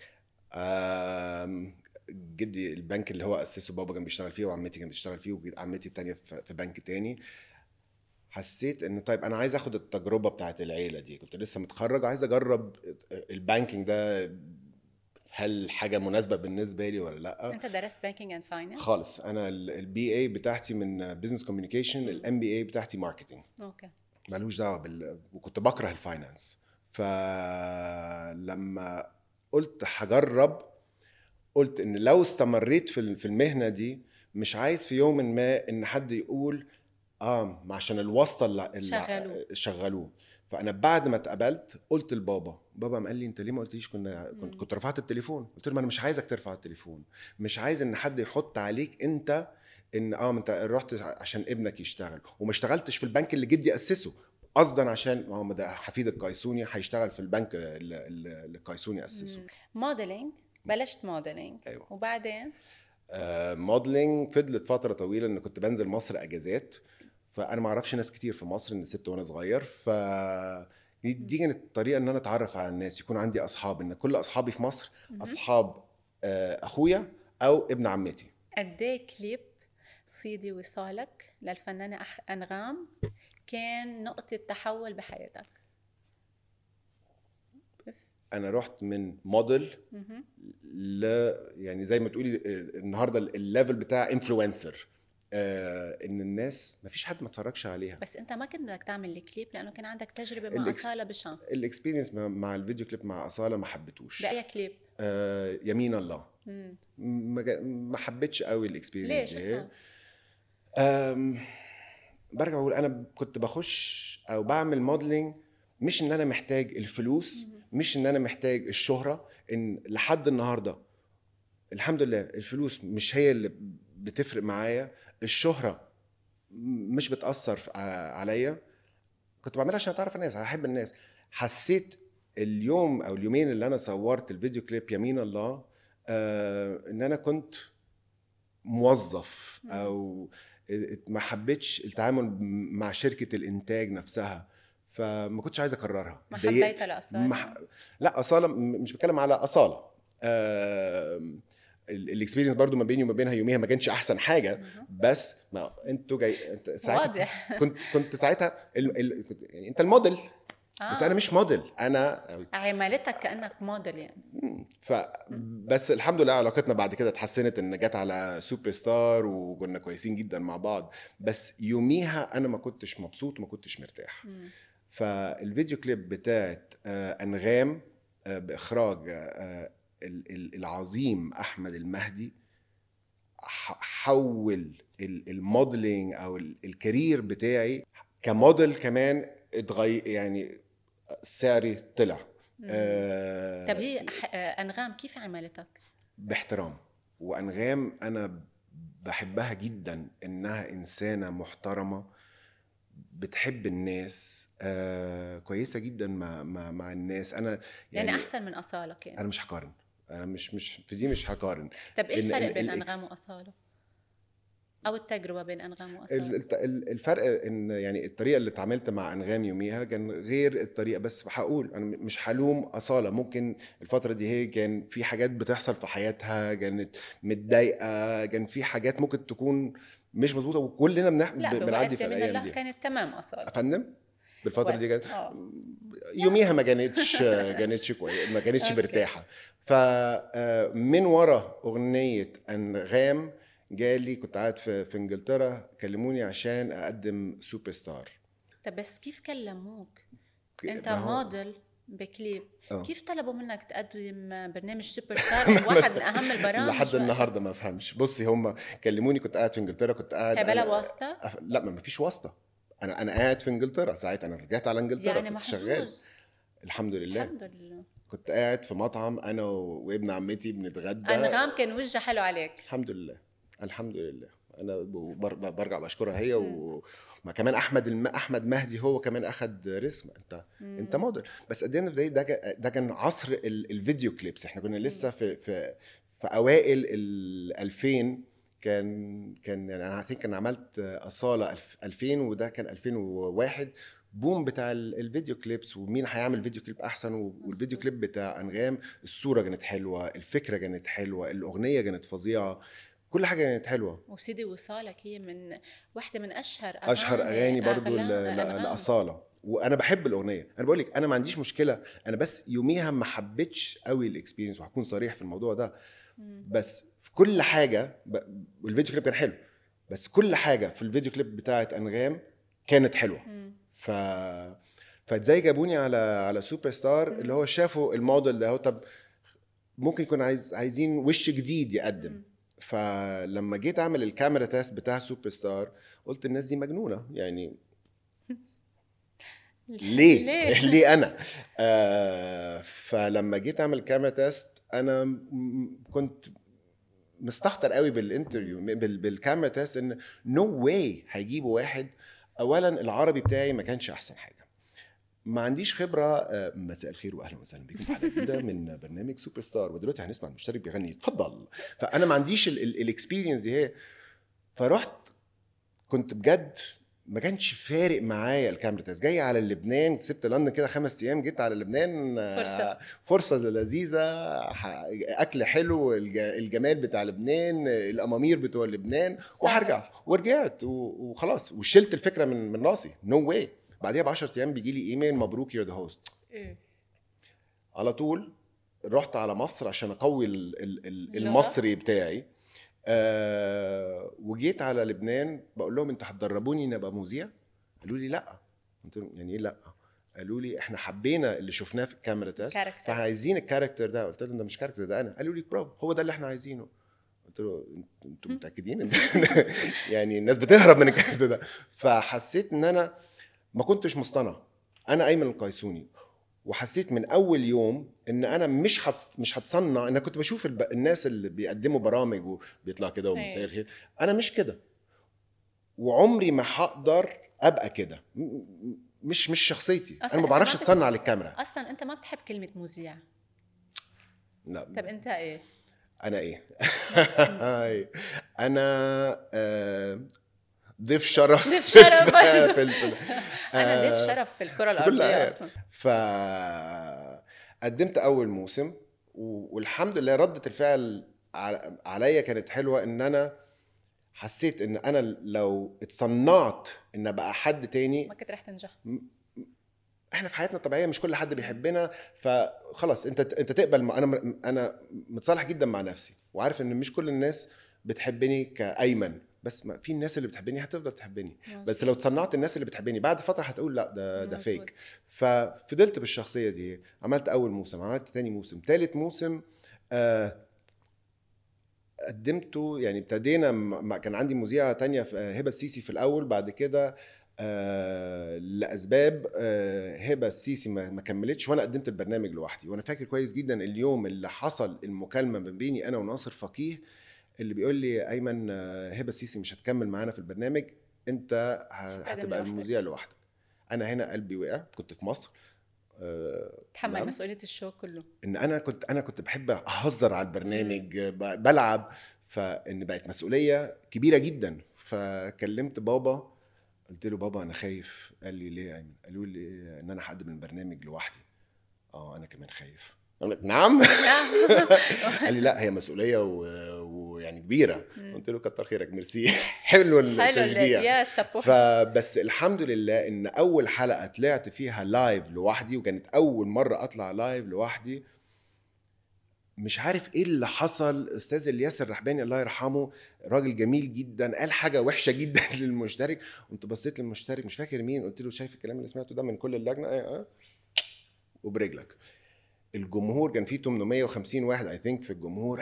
آم، جدي البنك اللي هو أسسه بابا كان بيشتغل فيه وعمتي كانت بتشتغل فيه وعمتي التانية في في بنك تاني. حسيت إن طيب أنا عايز آخد التجربة بتاعت العيلة دي. كنت لسه متخرج عايز أجرب ال banking ده. هل حاجة مناسبة بالنسبة لي ولا لأ؟ أنت درست banking and finance خالص. أنا ال BA بتاعتي من business communication ال MBA بتاعتي marketing okay. ملوش دعوة بال وكنت بكره ال finance فلما قلت هجرب قلت إن لو استمريت في في المهنة دي مش عايز في يوم ما إن حد يقول آه عشان الواسطة اللي, اللي شغلوه. شغلوه فأنا بعد ما اتقبلت قلت لبابا بابا قال لي أنت ليه ما قلتليش كنا كنت. كنت رفعت التليفون قلت له ما أنا مش عايزك ترفع التليفون مش عايز إن حد يحط عليك أنت إن آه أنت رحت عشان ابنك يشتغل. وما اشتغلتش في البنك اللي جدي أسسه. قصدا عشان ما هو ده حفيد القيسوني هيشتغل في البنك اللي القيسوني أسسه. modeling بلشت modeling أيوه. وبعدين؟ آه modeling فضلت فترة طويلة إن كنت بنزل مصر أجازات. فأنا ما أعرفش ناس كتير في مصر ان سبت وأنا صغير. ف دي- كانت الطريقة إن أنا أتعرف على الناس. يكون عندي أصحاب. إن كل أصحابي في مصر. أصحاب آه أخويا أو ابن عمتي. قد إيه كليب؟ سيدي وصالك للفنانة أنغام كان نقطة تحول بحياتك. أنا رحت من موديل. ل يعني زي ما تقولي آه، النهارده ال level بتاع influencer آه إن الناس ما فيش حد ما اتفرجش عليها. بس أنت ما كنت بدك تعمل الكليب لأنه كان عندك تجربة مع ال ex- أصالة بشان ال experience مع- الفيديو كليب مع أصالة ما حبيتهوش. باي كليب آه يمين الله. ما ما حبيتش قوي ال experience؟ أم، برجع بقول أنا كنت بخش أو بعمل modeling مش إن أنا محتاج الفلوس. مش إن أنا محتاج الشهرة إن لحد النهارده الحمد لله الفلوس مش هي اللي بتفرق معايا الشهرة مش بتأثر عليا كنت بعملها عشان أتعرف الناس أحب الناس حسيت اليوم أو اليومين اللي أنا صورت الفيديو كليب يمين الله آه إن أنا كنت موظف. أو ما حبيتش التعامل مع شركة الإنتاج نفسها فما كنتش عايز أكررها ما. حبيتها لأصالة؟ ما ح- لا أصالة مش بتكلم على أصالة ال experience برضو ما بيني وما بينها يوميها ما كانش أحسن حاجة. بس ما أنتوا جاي انت ساعتها واضح كنت كنت ساعتها ال... ال... يعني أنت الموديل بس آه. أنا مش موديل أنا عملتك كأنك موديل يعني. ف بس الحمد لله علاقتنا بعد كده اتحسنت إن جت على سوبر ستار وكنا كويسين جدا مع بعض بس يوميها أنا ما كنتش مبسوط وما كنتش مرتاح مم. فالفيديو كليب بتاعت آه، أنغام آه، بإخراج آه، ال- ال- العظيم أحمد المهدي حول ال- ال modeling أو ال- ال career بتاعي كموديل كمان اتغير يعني سعري طلع. آه، طب هي آه، أنغام كيف عملتك؟ باحترام وأنغام أنا بحبها جدا إنها إنسانة محترمة بتحب الناس آه كويسة جدا مع مع, مع الناس أنا يعني, يعني, يعني أحسن من اصاله كان أنا مش هقارن أنا مش مش في دي مش هقارن طب إيه ال- الفرق ال- بين أنغام واصاله؟ أو التجربة بين أنغام واصاله؟ ال- الفرق إن يعني الطريقة اللي اتعاملت مع أنغام يوميها كان غير الطريقة بس هقول أنا مش هلوم أصالة. ممكن الفترة دي هي كان في حاجات بتحصل في حياتها كانت متضايقة كان في حاجات ممكن تكون مش مظبوطة وكلنا بنح... لا بنعدي في الأيام دي. كانت تمام أصالة. افندم بالفترة دي كانت آه. يوميها ما كانتش كانتش ما كانتش. مرتاحة. فمن ورا أغنية أنغام جالي كنت قاعد في في إنجلترا كلموني عشان أقدم سوبر ستار طب بس كيف كلموك؟ أنت موديل بكليب. آه. كيف طلبوا منك تقدم برنامج سوبر ستار واحد من أهم البرامج لحد النهارده ما أفهمش. بصي هم كلموني كنت قاعد في إنجلترا كنت قاعد بلا واسطة؟ أف... لا ما فيش واسطة. أنا أنا قاعد في إنجلترا. ساعتها أنا رجعت على إنجلترا يعني كنت شغال. محظوظ الحمد لله. الحمد لله. كنت قاعد في مطعم أنا وابن عمتي بنتغدى. انغام كان وجهها حلو عليك. الحمد لله. الحمد لله. أنا بر- برجع بشكرها هي و ما كمان أحمد الم... أحمد مهدي هو كمان أخد رسم. أنت أنت مم. موديل بس قد إيه ده ده كان عصر ال... ال video clips. إحنا كنا لسه في في في أوائل ال 2000 كان كان يعني I think أنا عملت أصالة الف- 2000 وده كان 2001 boom بتاع ال- ال video clips ومين هيعمل فيديو كليب أحسن والفيديو. كليب بتاع أنغام. الصورة كانت حلوة الفكرة كانت حلوة الأغنية كانت فظيعة. كل حاجة كانت حلوة وسيدي وصالك هي من واحدة من أشهر أشهر أغاني برضو ل- أنغام. لاصاله وأنا بحب الأغنية أنا بقول لك أنا ما عنديش مشكلة أنا بس يوميها ما حبيتش قوي ال experience وهكون صريح في الموضوع ده. بس في كل حاجة ب... والفيديو كليب كان حلو بس كل حاجة في الفيديو كليب بتاعت أنغام كانت حلوة مم. ف فإزاي جابوني على على سوبر ستار مم. اللي هو شافوا الموديل ده هو طب ممكن يكون عايز عايزين وش جديد يقدم مم. فلما جيت أعمل الكاميرا test بتاع سوبر ستار قلت الناس دي مجنونة. يعني ليه؟ ليه؟ ليه أنا؟ آه فلما جيت أعمل كاميرا test أنا كنت مستهتر قوي بال interview بال- بالكاميرا test إن no, no way هيجيبوا واحد. اولا العربي بتاعي ما كانش أحسن حاجة. ما عنديش خبرة آه، مساء الخير واهلا وسهلا بكم في حلقة جديدة من برنامج سوبر ستار ودلوقتي هنسمع المشترك بيغني. اتفضل. فأنا ما عنديش ال experience دي هي. فرحت كنت بجد ما كانش فارق معايا الكاميرا test جاي على لبنان سبت لندن كده خمس أيام جيت على لبنان آه، فرصة. فرصة لذيذة أكل حلو الج- الجمال بتاع لبنان الأمامير بتوع لبنان وهرجع. ورجعت وخلاص. وشلت الفكرة من من راسي. no, no way بعديها ب 10 أيام بيجي لي إيميل مبروك you're the host. على طول رحت على مصر عشان أقوي ال- ال- ال- اللغة؟ المصري بتاعي. آه وجيت على لبنان بقول لهم أنتوا هتدربوني اني أبقى مذيع؟ قالوا لي لأ. قلت لهم يعني إيه لأ؟ قالوا لي إحنا حبينا اللي شفناه في الكاميرا test. فإحنا عايزين ال character ده. قلت لهم ده مش character ده أنا. قالوا لي برافو هو ده اللي إحنا عايزينه. قلت له "انت- أنتوا متأكدين يعني الناس بتهرب من الكاركتر ده. فحسيت إن أنا ما كنتش مصطنع. أنا ايمن القيسوني وحسيت من أول يوم إن أنا مش هت... مش هتصنع. أنا كنت بشوف الب... الناس اللي بيقدموا برامج وبيطلع كده أيوة. الخير أنا مش كده. وعمري ما هقدر أبقى كده. مش مش شخصيتي. أنا ما بعرفش أتصنع للكاميرا. أصلا أنت ما بتحب كلمة مذيع. لا. طب أنت إيه؟ أنا إيه. أنا آه، ضيف شرف ضيف في- شرف. في في ال- أنا ضيف آه، شرف في الكرة في الأرضية. أصلا فقدمت أول موسم والحمد لله ردة الفعل عليا كانت حلوة إن أنا حسيت إن أنا لو اتصنعت إن ابقى حد تاني ما كنت رح تنجح إحنا في حياتنا الطبيعية مش كل حد بيحبنا فخلاص أنت أنت تقبل ما أنا أنا متصالح جدا مع نفسي وعارف إن مش كل الناس بتحبني كأيمن بس ما في الناس اللي بتحبني هتفضل تحبني. بس لو تصنعت الناس اللي بتحبني بعد فترة هتقول لا ده ده. فيك ففضلت بالشخصية دي. عملت أول موسم عملت تاني موسم. تالت موسم آه قدمته يعني ابتدينا كان عندي مذيعة تانية في آه، هبة السيسي في الأول بعد كده آه لأسباب آه هبة السيسي ما ما كملتش وأنا قدمت البرنامج لوحدي. وأنا فاكر كويس جدا اليوم اللي حصل المكالمة ما بيني أنا وناصر فقيه اللي بيقول لي أيمن آه، هبة السيسي مش هتكمل معانا في البرنامج أنت هتبقى. المذيع لوحدك. أنا هنا قلبي وقع كنت في مصر آه، تحمل. مسؤولية الشو كله. إن أنا كنت أنا كنت بحب أهزر على البرنامج بلعب فإن بقت مسؤولية كبيرة جدا. فكلمت بابا قلت له بابا أنا خايف. قال لي ليه أيمن؟ قالوا لي إن أنا هقدم البرنامج لوحدي. آه أنا كمان خايف. لك نعم. قال لي لا هي مسؤولية و- ويعني كبيرة. قلت له كتر خيرك ميرسي. حلو التشجيع. فبس الحمد لله إن أول حلقة طلعت فيها live لوحدي وكانت أول مرة أطلع live لوحدي مش عارف إيه اللي حصل. أستاذ الياس الرحباني الله يرحمه راجل جميل جدا قال حاجة وحشة جدا للمشترك. قمت بصيت للمشترك مش فاكر مين قلت له شايف الكلام اللي سمعته ده من كل اللجنة؟ آه آه وبرجلك. الجمهور كان فيه 850 واحد I think في الجمهور!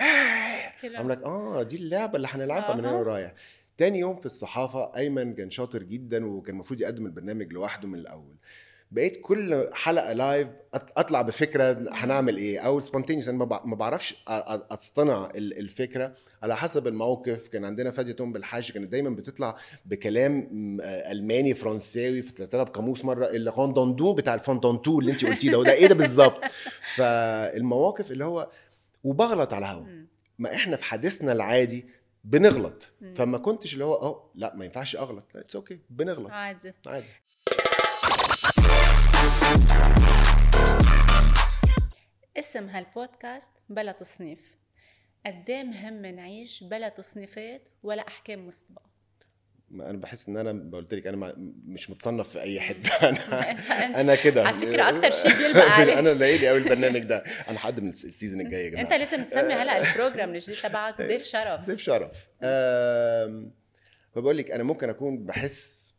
I'm like آه دي اللعبة اللي هنلعبها من هنا أها. ورايح تاني يوم في الصحافة أيمن كان شاطر جدا وكان المفروض يقدم البرنامج لوحده من الأول بقيت كل حلقة live أطلع بفكرة هنعمل إيه أو spontaneous أنا ما بع- ما بعرفش أصطنع ال- الفكرة على حسب الموقف كان عندنا فاديه توم بالحاج كانت دايما بتطلع بكلام آه، ألماني فرنساوي فطلعت لها بقاموس مرة الفوندونتو بتاع الفوندونتو اللي انت قلتيه ده وده إيه ده بالظبط؟ فالمواقف اللي هو وبغلط على الهوا. ما إحنا في حديثنا العادي بنغلط. فما كنتش اللي هو آه لا ما ينفعش أغلط. it's okay بنغلط. عادي. عادي. اسم هالبودكاست بلا تصنيف. قد إيه مهم نعيش بلا تصنيفات ولا أحكام مسبقة؟ ما أنا بحس إن أنا قلت لك أنا مش متصنف في أي حتة. أنا أنا كده. على فكرة أكتر شيء بيلبق عليك. أنا لاقي قوي البرنامج ده. أنا هقدم ال season الجاي يا جماعة. انت لازم تسمي هلأ ال program الجديد تبعك؟ ضيف شرف. ضيف شرف. فبقول لك أنا ممكن أكون بحس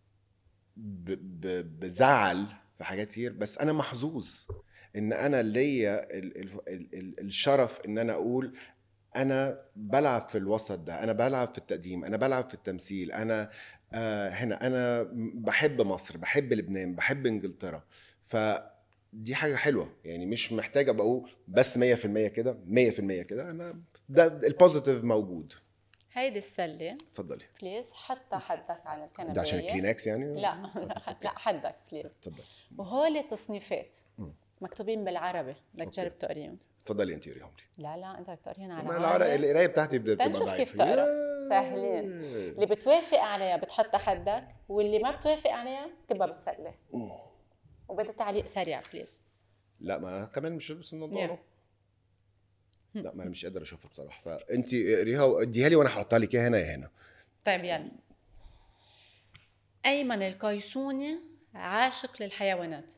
بزعل في حاجات كتير بس أنا محظوظ إن أنا ليا ال- ال- ال- ال- الشرف إن أنا أقول أنا بلعب في الوسط ده أنا بلعب في التقديم أنا بلعب في التمثيل أنا آه هنا أنا بحب مصر بحب لبنان بحب إنجلترا. فدي حاجة حلوة يعني مش محتاج أبقى أقول بس 100% كده 100% كده أنا ده ال positive موجود. هيدي السلة. اتفضلي. please حتى حدك على الكنبه ده عشان الكلينكس يعني؟ لا لا حدك please اتفضلي. وهول تصنيفات. مكتوبين بالعربي بدك. تجرب تقريهم اتفضلي انت قريهم لي. لا لا انت بدك تقريهم على العرق القرايه بتاعتي بتبقى ضعيفة. كيف تقرا. سهلين. اللي بتوافق عليها بتحط حدك واللي ما بتوافق عليها بتبقى بالسله وبدها تعليق سريع بليز لا ما كمان مش لابس Yeah. النضاره لا ما أنا مش قادر اشوفها بصراحة. فانت اقريها واديها لي وأنا هحطها لك. هنا يا هنا. طيب يلا. أيمن القيسوني عاشق للحيوانات.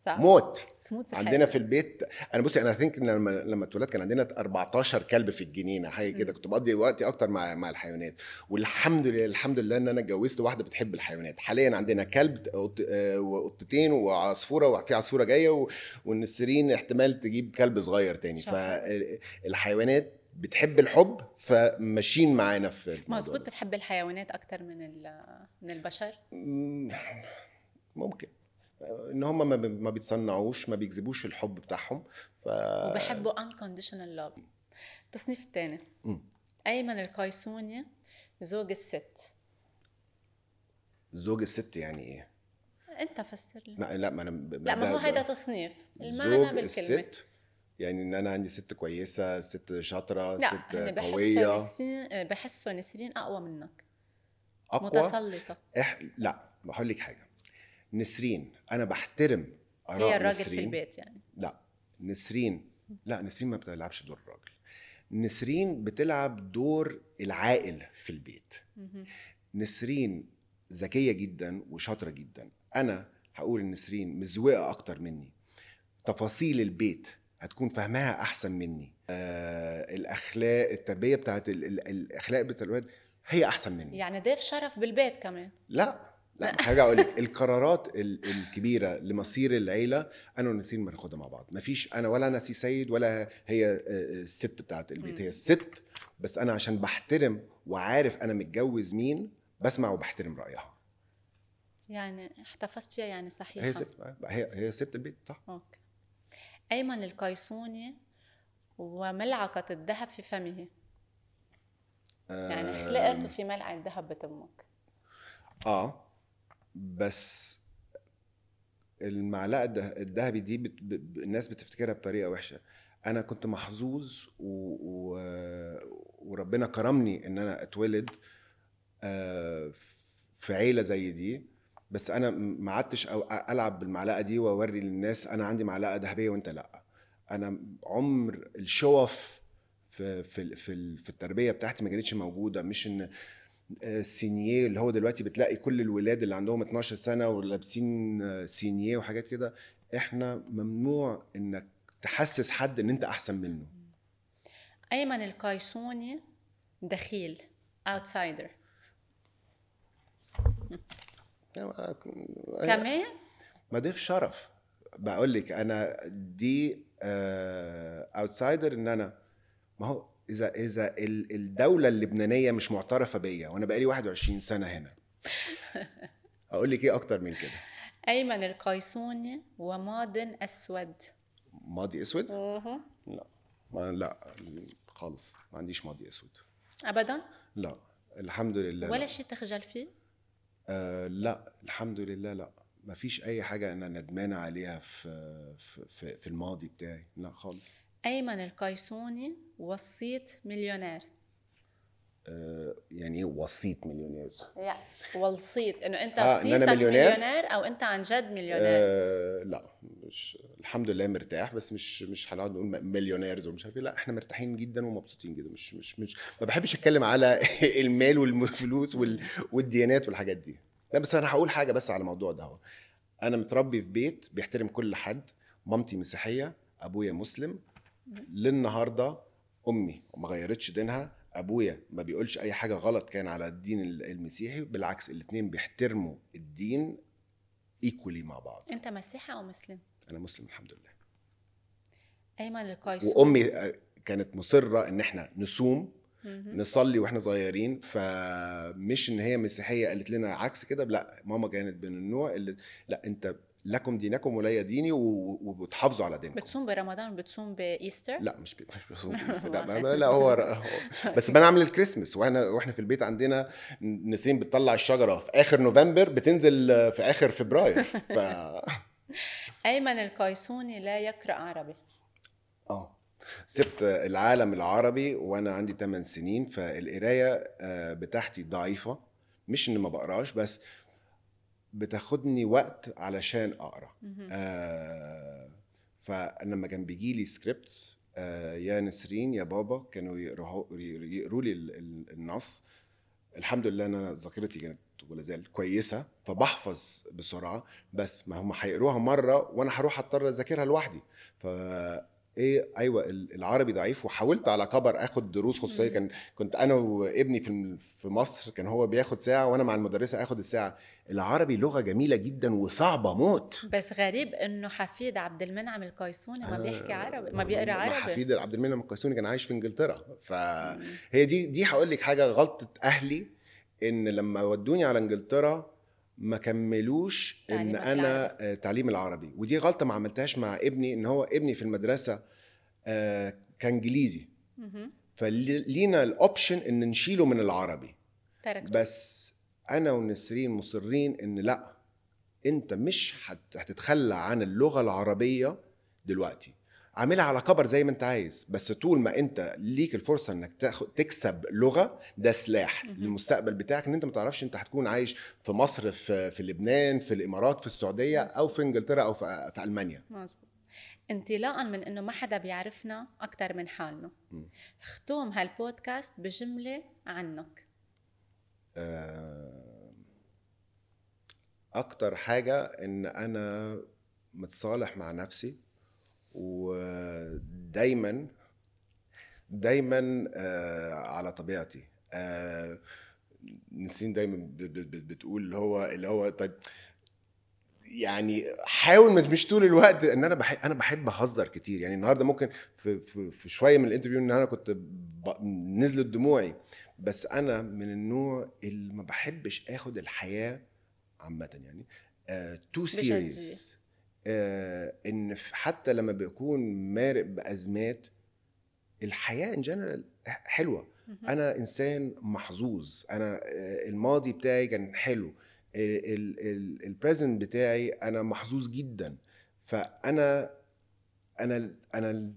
صح. موت. تموت عندنا في البيت أنا بصي أنا ثينك لما لما اتولدت كان عندنا 14 كلب في الجنينة حاجة كده. كنت بقضي وقتي أكتر مع مع الحيوانات. والحمد لله الحمد لله إن أنا اتجوزت واحدة بتحب الحيوانات. حاليا عندنا كلب قط- وقطتين وعصفورة وفي عصفوره جاية والنسرين احتمال تجيب كلب صغير تاني. فالحيوانات بتحب الحب فماشيين معانا في ده. بتحب الحيوانات أكتر من من البشر؟ مم، ممكن. إن هم ما بي- ما بيتصنعوش ما بيجذبوش الحب بتاعهم. ف وبحبوا unconditional love. التصنيف الثاني مم. أيمن القيسوني زوج الست. زوج الست يعني إيه؟ أنت فسر لي. ما لا ما أنا ب- لا ما هو هيدا تصنيف. المعنى زوج بالكلمة. الست يعني إن أنا عندي ست كويسة ست شاطرة لا ست قوية. بحسوا نسرين أقوى منك. أقوى؟ متسلطة. إح... لا بقول لك حاجة. نسرين. أنا بحترم آراء هي الراجل نسرين. في البيت يعني. لا نسرين. لا نسرين ما بتلعبش دور الراجل. نسرين بتلعب دور العاقل في البيت. نسرين ذكية جدا وشاطرة جدا. أنا هقول إن نسرين مزوقة أكتر مني. تفاصيل البيت هتكون فاهماها أحسن مني. آه الأخلاق التربية بتاعت ال- ال- الأخلاق بتاعت الولاد هي أحسن مني. يعني ضيف شرف بالبيت كمان. لا. لا هرجع أقول لك القرارات ال- الكبيرة لمصير العيلة أنا ونسرين بناخدها مع بعض. مفيش أنا ولا نسي سيد ولا هي آه، الست بتاعت البيت. هي الست بس أنا عشان بحترم وعارف أنا متجوز مين بسمع وبحترم رأيها. يعني احتفظت فيها يعني صحيحة؟ هي ست هي هي ست البيت صح. أوكي. أيمن القيسوني وملعقة الذهب في فمه. يعني خلقت وفي ملعقة ذهب بتمك. آه. بس المعلقة الذهبي دي بت... ب... الناس بتفتكرها بطريقة وحشة. أنا كنت محظوظ و... و... وربنا كرمني إن أنا اتولد آه، في عيلة زي دي. بس أنا ما عدتش ألعب بالمعلقة دي وأوري للناس أنا عندي معلقة ذهبية وأنت لأ. أنا عمر الشوف في في في في التربية بتاعتي ما كانتش موجودة. مش إن سينيه اللي هو دلوقتي بتلاقي كل الولاد اللي عندهم 12 سنة ولابسين آه، سينيه وحاجات كده. إحنا ممنوع انك تحسس حد ان انت احسن منه. أيمن القيسوني دخيل outsider. كمان ما ضيف شرف. بقول لك أنا دي اوتسايدر إن أنا ما هو إذا إذا ال- الدولة اللبنانية مش معترفة بيا وأنا بقالي 21 سنة هنا. أقول لك إيه أكتر من كده؟ أيمن القيسوني وماض أسود. ماضي أسود؟ لا. ما لا. خالص. ما عنديش ماضي أسود. ابدا؟ لا. الحمد لله ولا لا. شيء تخجل فيه؟ آه لا. الحمد لله لا. ما فيش أي حاجة أنا ندمان عليها في في, في الماضي بتاعي. لا خالص. أيمن القيسوني وصيت مليونير. آه يعني إيه وصيت مليونير؟ يا والصيت. إنه أنت آه، إن أنا مليونير؟ مليونير أو أنت عن جد مليونير. آه لا مش الحمد لله مرتاح بس مش مش هنقعد نقول millionaires ومش عارف إيه. لا إحنا مرتاحين جدا ومبسوطين جدا. مش مش مش ما بحبش أتكلم على المال والفلوس وال والديانات والحاجات دي. لا بس أنا هقول حاجة بس على الموضوع ده هو. أنا متربي في بيت بيحترم كل حد. مامتي مسيحية أبويا مسلم. للنهارده أمي ما غيرتش دينها أبويا ما بيقولش أي حاجة غلط كان على الدين المسيحي بالعكس الاثنين بيحترموا الدين ايكولي مع بعض. أنت مسيحي أو مسلم؟ أنا مسلم الحمد لله. أيمن القيسوني وأمي آه، كانت مصرة إن إحنا نصوم. نصلي وإحنا صغيرين فمش إن هي مسيحية قالت لنا عكس كده لا ماما كانت من النوع اللي لا أنت لكم دينكم ولي ديني وبتحافظوا على دينكم. بتصوم برمضان بتصوم ب Easter؟ لا مش بي- مش بصوم Chris- لا, لا هو هو- بس بنعمل الكريسماس وإحنا وإحنا في البيت عندنا نسرين بتطلع الشجرة في آخر نوفمبر بتنزل في آخر فبراير ف أيمن القيسوني لا يقرأ عربي. آه. سبت العالم العربي وأنا عندي 8 سنين فالقراية آه، بتاعتي ضعيفة مش إن ما بقراش بس بتاخدني وقت علشان أقرأ. آه فأنا لما كان بيجي لي سكريبتس آه يا نسرين يا بابا كانوا يقروا لي ال- ال- النص. الحمد لله إن أنا ذاكرتي كانت ولا زال كويسة فبحفظ بسرعة بس ما هم هيقروها مرة وأنا هروح أضطر أذاكرها لوحدي. ف إيه أيوه ال- العربي ضعيف وحاولت على كبر آخد دروس خصوصية. كان كنت أنا وابني في في مصر كان هو بياخد ساعة وأنا مع المدرسة آخد الساعة. العربي لغة جميلة جدا وصعبة موت. بس غريب إنه حفيد عبد المنعم القيسوني ما بيحكي آه، عربي ما بيقرأ عربي. حفيد عبد المنعم القيسوني كان عايش في إنجلترا. فهي. دي دي هقول لك حاجة غلطة أهلي إن لما ودوني على إنجلترا ما كملوش إن أنا آه، تعليم العربي. ودي غلطة ما عملتهاش مع ابني إن هو ابني في المدرسة آه، كان إنجليزي. مهم. فلينا ال option إن نشيله من العربي. بس أنا ونسرين مصرين إن لأ أنت مش هت- هتتخلى عن اللغة العربية دلوقتي. اعملها على كبر زي ما انت عايز بس طول ما انت ليك الفرصة انك تاخد تكسب لغة ده سلاح. للمستقبل بتاعك ان انت ما تعرفش انت هتكون عايش في مصر في في لبنان في الامارات في السعودية أو في انجلترا أو في, في ألمانيا. مزبوط انطلاقا من إنه ما حدا بيعرفنا أكثر من حالنا. ختوم هالبودكاست بجملة عنك. آه، أكتر حاجة إن أنا متصالح مع نفسي ودايما دايما آه، على طبيعتي آه، نسرين دايما بتقول اللي هو اللي هو طيب يعني حاول مش طول الوقت إن أنا بحب أنا بحب أهزر كتير يعني النهارده ممكن في, في, في شوية من ال interview إن أنا كنت. نزلت دموعي بس أنا من النوع اللي ما بحبش آخد الحياة عامة يعني too بجدية. serious إن في- حتى لما بكون مارق بأزمات الحياة in general حلوة. أنا إنسان محظوظ. أنا آه، الماضي بتاعي كان حلو. ال present بتاعي أنا محظوظ جدا. فأنا أنا أنا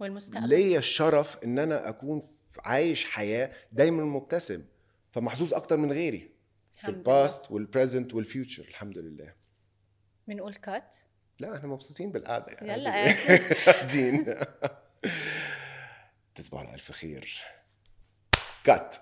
والمستقبل؟ ليا الشرف إن أنا أكون عايش حياة دايما مبتسم. فمحظوظ أكتر من غيري في ال past وال present وال future الحمد لله. بنقول cut لا إحنا مبسوطين بالقعدة يعني. يلا. قاعدين تصبحوا على ألف خير. كات